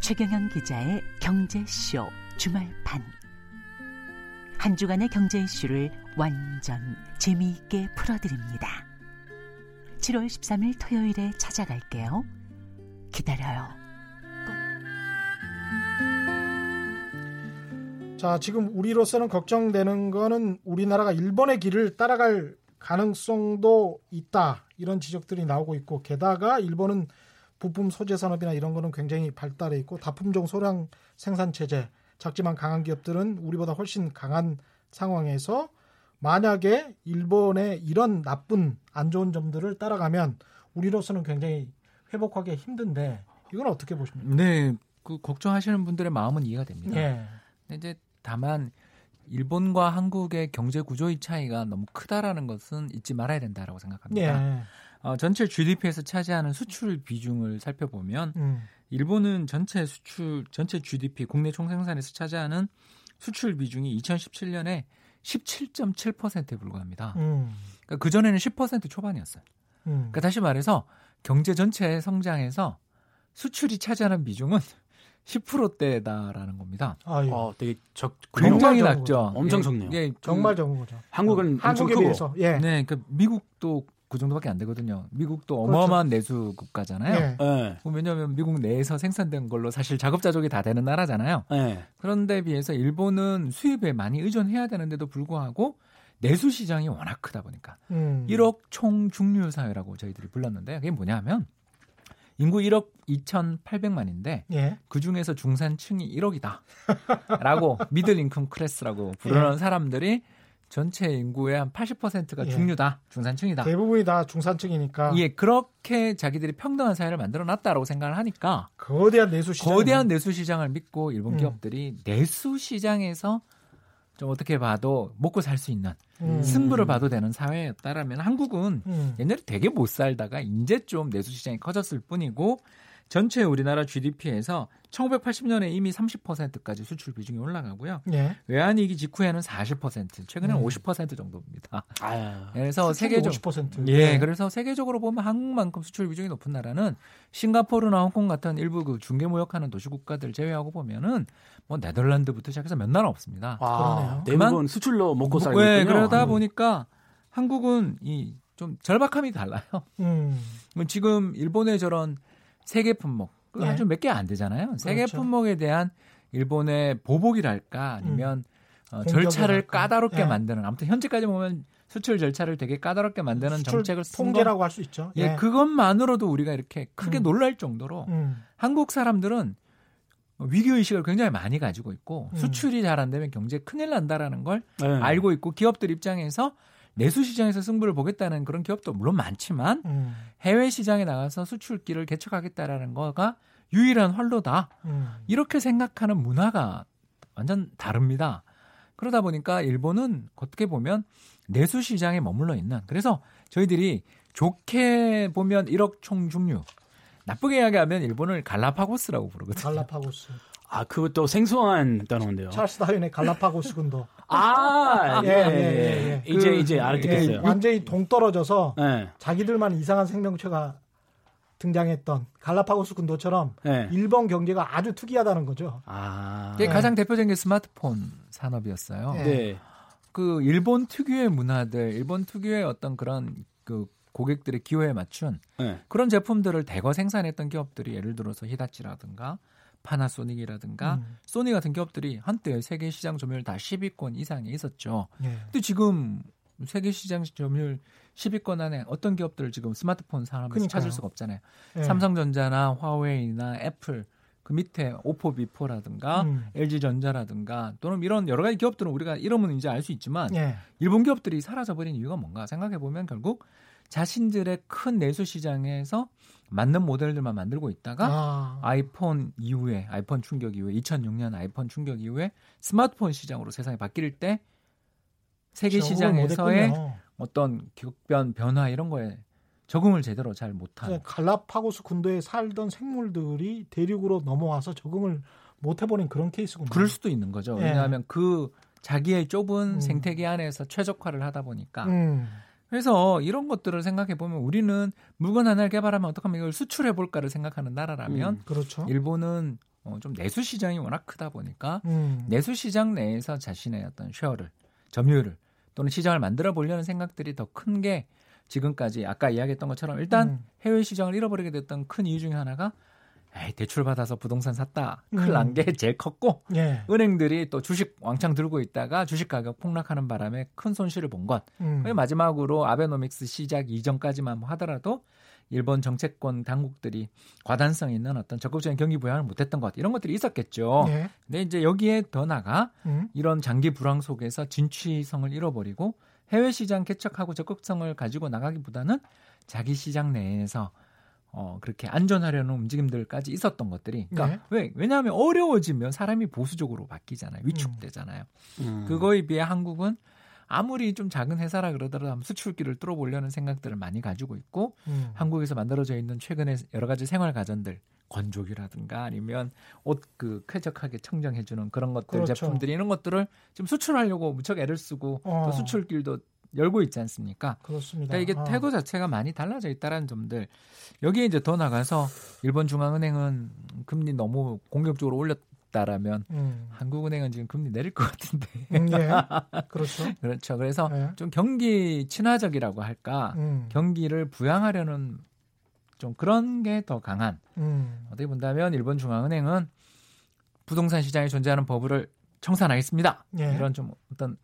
최경영 기자의 경제쇼 주말판 한 주간의 경제 이슈를 완전 재미있게 풀어드립니다. 7월 13일 토요일에 찾아갈게요. 기다려요. 자, 지금 우리로서는 걱정되는 거는 우리나라가 일본의 길을 따라갈 가능성도 있다. 이런 지적들이 나오고 있고 게다가 일본은 부품 소재 산업이나 이런 거는 굉장히 발달해 있고 다품종 소량 생산 체제 작지만 강한 기업들은 우리보다 훨씬 강한 상황에서 만약에 일본의 이런 나쁜 안 좋은 점들을 따라가면 우리로서는 굉장히 회복하기 힘든데 이건 어떻게 보십니까? 네, 그 걱정하시는 분들의 마음은 이해가 됩니다. 예. 근데 이제 다만 일본과 한국의 경제 구조의 차이가 너무 크다라는 것은 잊지 말아야 된다라고 생각합니다. 예. 어, 전체 GDP에서 차지하는 수출 비중을 살펴보면 음. 일본은 전체 수출 전체 GDP 국내 총생산에서 차지하는 수출 비중이 2017년에 17.7%에 불과합니다. 음. 그러니까 그 전에는 10% 초반이었어요. 음. 그러니까 다시 말해서 경제 전체 성장에서 수출이 차지하는 비중은 10%대다라는 겁니다. 아유. 어, 되게 적 굉장히 적은 낮죠. 엄청 예, 적네요. 예, 그- 정말 적은 거죠. 한국은 엄청 한국에 크고 비해서 예. 네, 그러니까 미국도 그 정도밖에 안 되거든요. 미국도 그렇죠. 어마어마한 내수 국가잖아요. 예. 예. 왜냐하면 미국 내에서 생산된 걸로 사실 자급자족이 다 되는 나라잖아요. 예. 그런데 비해서 일본은 수입에 많이 의존해야 되는데도 불구하고 내수 시장이 워낙 크다 보니까 음. 1억 총 중류 사회라고 저희들이 불렀는데 그게 뭐냐면 인구 1억 2,800만인데 예. 그 중에서 중산층이 1억이다라고 미들 인컴 클래스라고 부르는 사람들이 전체 인구의 한 80%가 예. 중류다, 중산층이다. 대부분이 다 중산층이니까 예, 그렇게 자기들이 평등한 사회를 만들어 놨다라고 생각을 하니까 거대한 내수 시장 거대한 내수 시장을 믿고 일본 음. 기업들이 내수 시장에서 좀 어떻게 봐도 먹고 살 수 있는 음. 승부를 봐도 되는 사회였다라면 한국은 음. 옛날에 되게 못 살다가 이제 좀 내수 시장이 커졌을 뿐이고 전체 우리나라 GDP에서 1980년에 이미 30%까지 수출 비중이 올라가고요. 예. 외환위기 직후에는 40%, 최근에는 음. 50% 정도입니다. 아유. 그래서 수출이 세계적 50%. 예, 그래서 세계적으로 보면 한국만큼 수출 비중이 높은 나라는 싱가포르나 홍콩 같은 일부 그 중개 무역하는 도시 국가들 제외하고 보면은 뭐 네덜란드부터 시작해서 몇 나라 없습니다. 그러네요. 아, 대부분 수출로 먹고 살고 네, 있군요. 그러다 음. 보니까 한국은 이 좀 절박함이 달라요. 음. 뭐 지금 일본의 저런 세계 품목 그 예. 아주 몇 개 안 되잖아요. 세계 그렇죠. 품목에 대한 일본의 보복이랄까 아니면 어, 공격을 절차를 할까? 까다롭게 예. 만드는 아무튼 현재까지 보면 수출 절차를 되게 까다롭게 만드는 정책을 통제라고 할 수 있죠. 예, 그것만으로도 우리가 이렇게 크게 음. 놀랄 정도로 음. 한국 사람들은 위기 의식을 굉장히 많이 가지고 있고 음. 수출이 잘 안 되면 경제 큰일 난다라는 걸 네. 알고 있고 기업들 입장에서 내수 시장에서 승부를 보겠다는 그런 기업도 물론 많지만 음. 해외 시장에 나가서 수출기를 개척하겠다라는 거가 유일한 활로다. 음. 이렇게 생각하는 문화가 완전 다릅니다. 그러다 보니까 일본은 어떻게 보면 내수 시장에 머물러 있는 그래서 저희들이 좋게 보면 1억 총중류 나쁘게 이야기하면 일본을 갈라파고스라고 부르거든요. 갈라파고스. 아, 그것도 생소한 단어인데요. 찰스 다윈의 갈라파고스 군도. 아, 예, 예, 예, 예, 예. 예. 이제 그- 이제 예, 알겠어요. 완전히 동떨어져서 예. 자기들만 이상한 생명체가 등장했던 갈라파고스 군도처럼 예. 일본 경제가 아주 특이하다는 거죠. 아. 이게 네. 가장 대표적인 게 스마트폰 산업이었어요. 네. 네. 그 일본 특유의 문화들, 일본 특유의 어떤 그런 그 고객들의 기호에 맞춘 네. 그런 제품들을 대거 생산했던 기업들이 예를 들어서 히다치라든가 파나소닉이라든가 음. 소니 같은 기업들이 한때 세계 시장 점유율 다 10위권 이상에 있었죠. 예. 근데 지금 세계 시장 점유율 10위권 안에 어떤 기업들을 지금 스마트폰 산업에서 그러니까요. 찾을 수가 없잖아요. 예. 삼성전자나 화웨이나 애플 그 밑에 오포 비포라든가 음. LG전자라든가 또는 이런 여러 가지 기업들은 우리가 이름은 이제 알 수 있지만 예. 일본 기업들이 사라져버린 이유가 뭔가 생각해 보면 결국 자신들의 큰 내수 시장에서 맞는 모델들만 만들고 있다가 아. 아이폰 이후에 아이폰 충격 이후에 2006년 아이폰 충격 이후에 스마트폰 시장으로 세상이 바뀔 때 세계 적응을 시장에서의. 어떤 격변 변화 이런 거에 적응을 제대로 잘 못한 갈라파고스 군도에 살던 생물들이 대륙으로 넘어와서 적응을 못 해버린 그런 케이스군요. 그럴 수도 있는 거죠. 예. 왜냐하면 그 자기의 좁은 음. 생태계 안에서 최적화를 하다 보니까 음. 그래서 이런 것들을 생각해 보면 우리는 물건 하나를 개발하면 어떡하면 이걸 수출해 볼까를 생각하는 나라라면 음. 그렇죠. 일본은 어, 좀 내수 시장이 워낙 크다 보니까 음. 내수 시장 내에서 자신의 어떤 쉐어를 점유율을 또는 시장을 만들어 보려는 생각들이 더 큰 게 지금까지 아까 이야기했던 것처럼 일단 음. 해외 시장을 잃어버리게 됐던 큰 이유 중에 하나가 에이, 대출 받아서 부동산 샀다. 음. 큰일 난 게 제일 컸고 예. 은행들이 또 주식 왕창 들고 있다가 주식 가격 폭락하는 바람에 큰 손실을 본 것. 음. 마지막으로 아베노믹스 시작 이전까지만 하더라도 일본 정책권 당국들이 과단성 있는 어떤 적극적인 경기 부양을 못했던 것 이런 것들이 있었겠죠. 예. 근데 이제 여기에 더 나가 음. 이런 장기 불황 속에서 진취성을 잃어버리고 해외 시장 개척하고 적극성을 가지고 나가기보다는 자기 시장 내에서 어 그렇게 안전하려는 움직임들까지 있었던 것들이 그러니까 네. 왜 왜냐하면 어려워지면 사람이 보수적으로 바뀌잖아요 위축되잖아요 음. 그거에 비해 한국은 아무리 좀 작은 회사라 그러더라도 수출기를 뚫어보려는 생각들을 많이 가지고 있고 음. 한국에서 만들어져 있는 최근에 여러 가지 생활 가전들 건조기라든가 아니면 옷 그 쾌적하게 청정해주는 그런 것들 그렇죠. 제품들이 이런 것들을 지금 수출하려고 무척 애를 쓰고 어. 또 수출길도 열고 있지 않습니까? 그렇습니다. 그러니까 이게 아. 태도 자체가 많이 달라져 있다라는 점들 여기에 이제 더 나가서 일본 중앙은행은 금리 너무 공격적으로 올렸다라면 음. 한국은행은 지금 금리 내릴 것 같은데 음, 예. 그렇죠. 그렇죠. 그래서 예. 좀 경기 친화적이라고 할까 음. 경기를 부양하려는 좀 그런 게 더 강한 음. 어떻게 본다면 일본 중앙은행은 부동산 시장에 존재하는 버블을 청산하겠습니다. 예. 이런 좀 어떤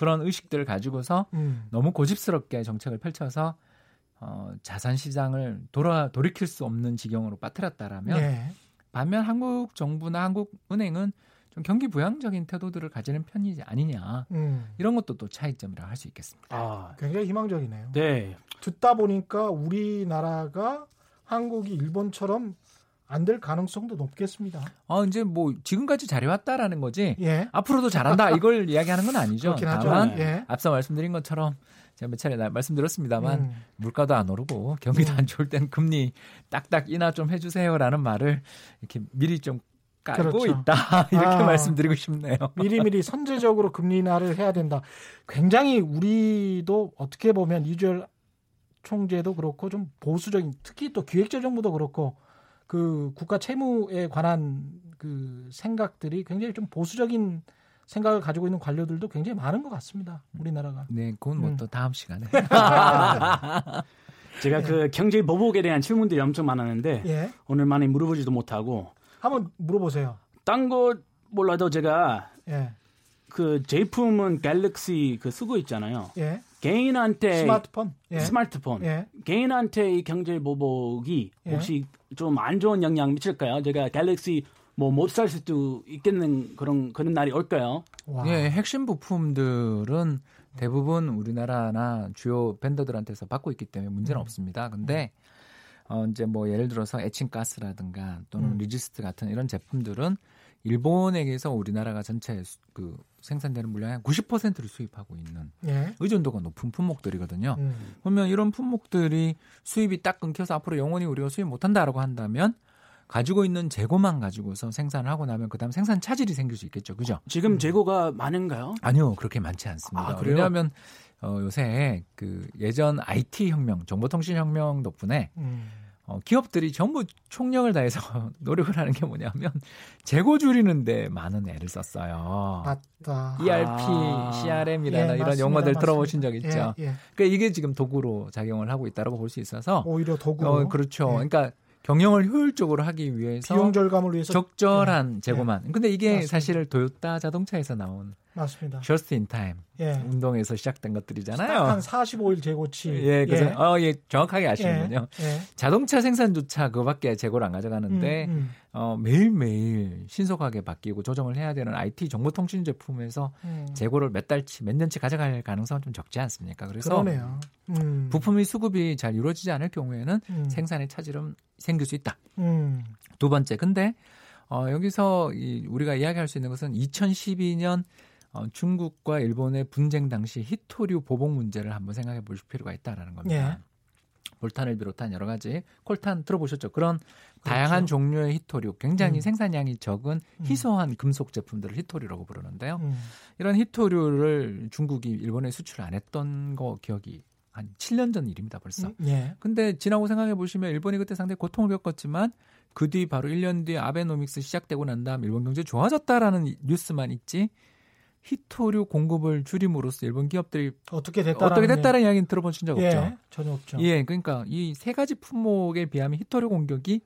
그런 의식들을 가지고서 음. 너무 고집스럽게 정책을 펼쳐서 어, 자산 시장을 돌아 돌이킬 수 없는 지경으로 빠뜨렸다라면 예. 반면 한국 정부나 한국 은행은 좀 경기 부양적인 태도들을 가지는 편이지 아니냐 음. 이런 것도 또 차이점이라고 할수 있겠습니다. 아, 굉장히 희망적이네요. 네. 듣다 보니까 우리나라가 한국이 일본처럼 안 될 가능성도 높겠습니다. 어 이제 뭐 지금까지 잘해왔다라는 거지 예. 앞으로도 잘한다 이걸 이야기하는 건 아니죠. 다만 예. 앞서 말씀드린 것처럼 제가 몇 차례 나- 말씀드렸습니다만 음. 물가도 안 오르고 경기도 음. 안 좋을 땐 금리 딱딱 인하 좀 해주세요라는 말을 이렇게 미리 좀 깔고 그렇죠. 있다 이렇게 아. 말씀드리고 싶네요. 미리미리 선제적으로 금리 인하를 해야 된다. 굉장히 우리도 어떻게 보면 이주열 총재도 그렇고 좀 보수적인 특히 또 기획재정부도 그렇고 그 국가 채무에 관한 그 생각들이 굉장히 좀 보수적인 생각을 가지고 있는 관료들도 굉장히 많은 것 같습니다. 우리나라가. 네, 그건 뭐 음. 또 다음 시간에. 제가 그 경제 보복에 대한 질문들이 엄청 많았는데 예. 오늘 많이 물어보지도 못하고 한번 물어보세요. 딴 거 몰라도 제가 예. 그 제품은 갤럭시 그 쓰고 있잖아요. 예. 개인한테 스마트폰. 예. 스마트폰. 예. 개인한테 이 경제 보복이 예. 혹시 좀 안 좋은 영향 미칠까요? 제가 갤럭시 뭐 못 살 수도 있겠는 그런 그런 날이 올까요? 와. 예, 핵심 부품들은 대부분 우리나라나 주요 벤더들한테서 받고 있기 때문에 문제는 음. 없습니다. 근데 어 이제 뭐 예를 들어서 에칭 가스라든가 또는 음. resist 같은 이런 제품들은 일본에게서 우리나라가 전체 수- 그 생산되는 물량의 한 90%를 수입하고 있는 예. 의존도가 높은 품목들이거든요. 음. 그러면 이런 품목들이 수입이 딱 끊겨서 앞으로 영원히 우리가 수입 못한다라고 한다면 가지고 있는 재고만 가지고서 생산을 하고 나면 그다음 생산 차질이 생길 수 있겠죠, 그죠? 지금 재고가 많은가요? 아니요, 그렇게 많지 않습니다. 아, 그래요? 왜냐하면 어, 요새 그 예전 IT 혁명, 정보통신 혁명 덕분에 음. 어, 기업들이 전부 총력을 다해서 노력을 하는 게 뭐냐면 재고 줄이는데 많은 애를 썼어요. 맞다. ERP, 아. CRM이라는 예, 이런 맞습니다. 용어들 맞습니다. 들어보신 적 있죠. 예, 예. 그러니까 이게 지금 도구로 작용을 하고 있다고 볼 수 있어서 오히려 도구로 어, 그렇죠. 예. 그러니까 경영을 효율적으로 하기 위해서 비용 절감을 위해서 적절한 재고만. 근데 이게 맞습니다. 사실 도요타 자동차에서 나온 맞습니다. just in time 예. 운동에서 시작된 것들이잖아요. 한 45일 재고치. 예, 그래서 어, 예, 정확하게 아시는군요. 예. 자동차 생산조차 그밖에 재고를 안 가져가는데 음, 음, 어, 매일매일 신속하게 바뀌고 조정을 해야 되는 IT 정보통신 제품에서 음. 재고를 몇 달치, 몇 년치 가져갈 가능성은 좀 적지 않습니까? 그래서. 음. 부품이 수급이 잘 이루어지지 않을 경우에는 음. 생산에 차질은 생길 수 있다. 음. 두 번째, 근데 어, 여기서 이, 우리가 이야기할 수 있는 것은 2012년 어, 중국과 일본의 분쟁 당시 히토류 보복 문제를 한번 생각해 볼 필요가 있다라는 겁니다. 예. 볼탄을 비롯한 여러 가지 콜탄 들어보셨죠? 그런 다양한 그렇죠. 종류의 히토류, 굉장히 음. 생산량이 적은 음. 희소한 금속 제품들을 히토류라고 부르는데요. 음. 이런 히토류를 중국이 일본에 수출 안 했던 거 기억이 한 7년 전 일입니다, 벌써. 음, 예. 근데 지나고 생각해 보시면 일본이 그때 상당히 고통을 겪었지만 그 뒤 바로 1년 뒤에 아베노믹스 시작되고 난 다음 일본 경제 좋아졌다라는 뉴스만 있지 히토류 공급을 줄임으로써 일본 기업들이 어떻게 됐다라는 어떻게 됐다는 이야기는 들어보신 적 예. 없죠. 전혀 없죠. 예, 그러니까 이 세 가지 품목에 비하면 히토류 공격이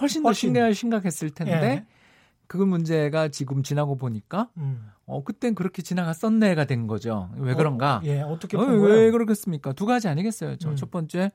훨씬 더 훨씬. 심각, 심각했을 텐데 예. 그 문제가 지금 지나고 보니까 음. 어 그땐 그렇게 지나갔었네가 된 거죠. 왜 그런가? 어, 예, 어떻게 어, 본 왜? 그렇겠습니까? 두 가지 아니겠어요. 저 음. 첫 번째,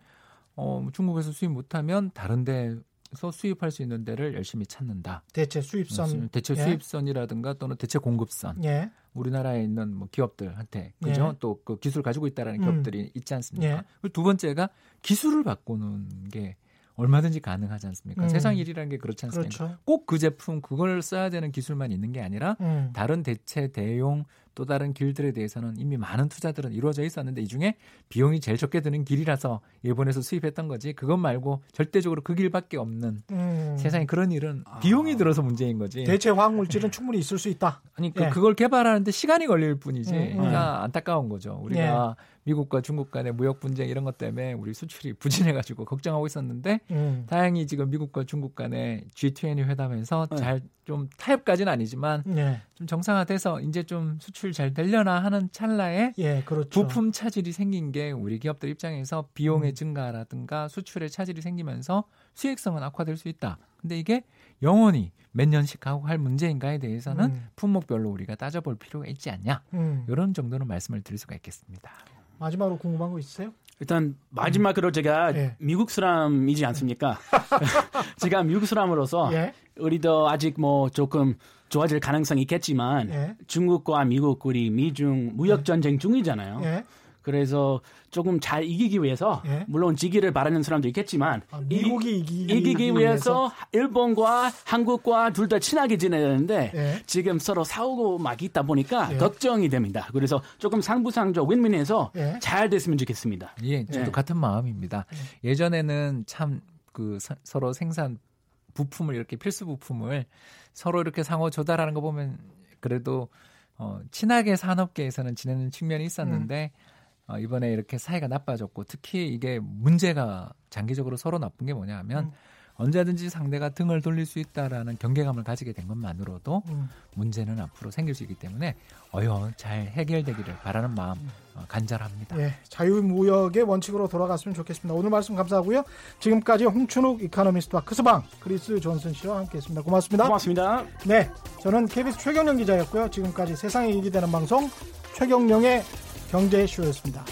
어, 중국에서 수입 못하면 다른 데서 수입할 수 있는 데를 열심히 찾는다. 대체 수입선 대체 예. 수입선이라든가 또는 대체 공급선. 예. 우리나라에 있는 뭐 기업들한테 그죠? 예. 또그 기술 가지고 있다라는 음. 기업들이 있지 않습니까? 예. 그리고 두 번째가 기술을 바꾸는 게 얼마든지 가능하지 않습니까? 음. 세상 일이라는 게 그렇지 않습니까? 그렇죠. 꼭그 제품 그걸 써야 되는 기술만 있는 게 아니라 음. 다른 대체 대용 또 다른 길들에 대해서는 이미 많은 투자들은 이루어져 있었는데 이 중에 비용이 제일 적게 드는 길이라서 일본에서 수입했던 거지 그것 말고 절대적으로 그 길밖에 없는 음. 세상에 그런 일은 아. 비용이 들어서 문제인 거지. 대체 화학 물질은 충분히 있을 수 있다. 아니 그, 예. 그 걸 개발하는데 시간이 걸릴 뿐이지. 음, 음. 그러니까 안타까운 거죠. 우리가 미국과 중국 간의 무역 분쟁 이런 것 때문에 우리 수출이 부진해가지고 걱정하고 있었는데 음. 다행히 지금 미국과 중국 간의 G20 회담에서 네. 잘좀 타협까지는 아니지만 예. 좀 정상화돼서 이제 좀 수출 잘 되려나 하는 찰나에 예, 그렇죠. 부품 차질이 생긴 게 우리 기업들 입장에서 비용의 음. 증가라든가 수출의 차질이 생기면서 수익성은 악화될 수 있다. 근데 이게 영원히 몇 년씩 하고 할 문제인가에 대해서는 음. 품목별로 우리가 따져볼 필요가 있지 않냐. 음. 이런 정도는 말씀을 드릴 수가 있겠습니다. 마지막으로 궁금한 거 있으세요? 일단 마지막으로 제가 예. 미국 사람이지 않습니까? 제가 미국 사람으로서 예. 우리도 아직 뭐 조금 좋아질 가능성이 있겠지만 예. 중국과 미국 우리 미중 무역 전쟁 중이잖아요. 예. 그래서 조금 잘 이기기 위해서 예. 물론 지기를 바라는 사람도 있겠지만 아, 미국이 이기, 이기기 위해서 일본과 한국과 둘 다 친하게 지내야 되는데 예. 지금 서로 싸우고 막 있다 보니까 예. 걱정이 됩니다. 그래서 조금 상부상조 윈윈해서 예. 잘 됐으면 좋겠습니다. 예, 저도 예. 같은 마음입니다. 예전에는 참 그 서로 생산 부품을 이렇게 필수 부품을 서로 이렇게 상호 조달하는 거 보면 그래도 어, 친하게 산업계에서는 지내는 측면이 있었는데 어, 이번에 이렇게 사이가 나빠졌고 특히 이게 문제가 장기적으로 서로 나쁜 게 뭐냐 하면 음. 언제든지 상대가 등을 돌릴 수 있다라는 경계감을 가지게 된 것만으로도 음. 문제는 앞으로 생길 수 있기 때문에 어여 잘 해결되기를 바라는 마음 어, 간절합니다. 예, 자유무역의 원칙으로 돌아갔으면 좋겠습니다. 오늘 말씀 감사하고요. 지금까지 홍춘욱 이카노미스트와 크스방 크리스 존슨 씨와 함께했습니다. 고맙습니다. 고맙습니다. 네, 저는 KBS 최경영 기자였고요. 지금까지 세상에 이익이 되는 방송 최경영의 경제쇼였습니다.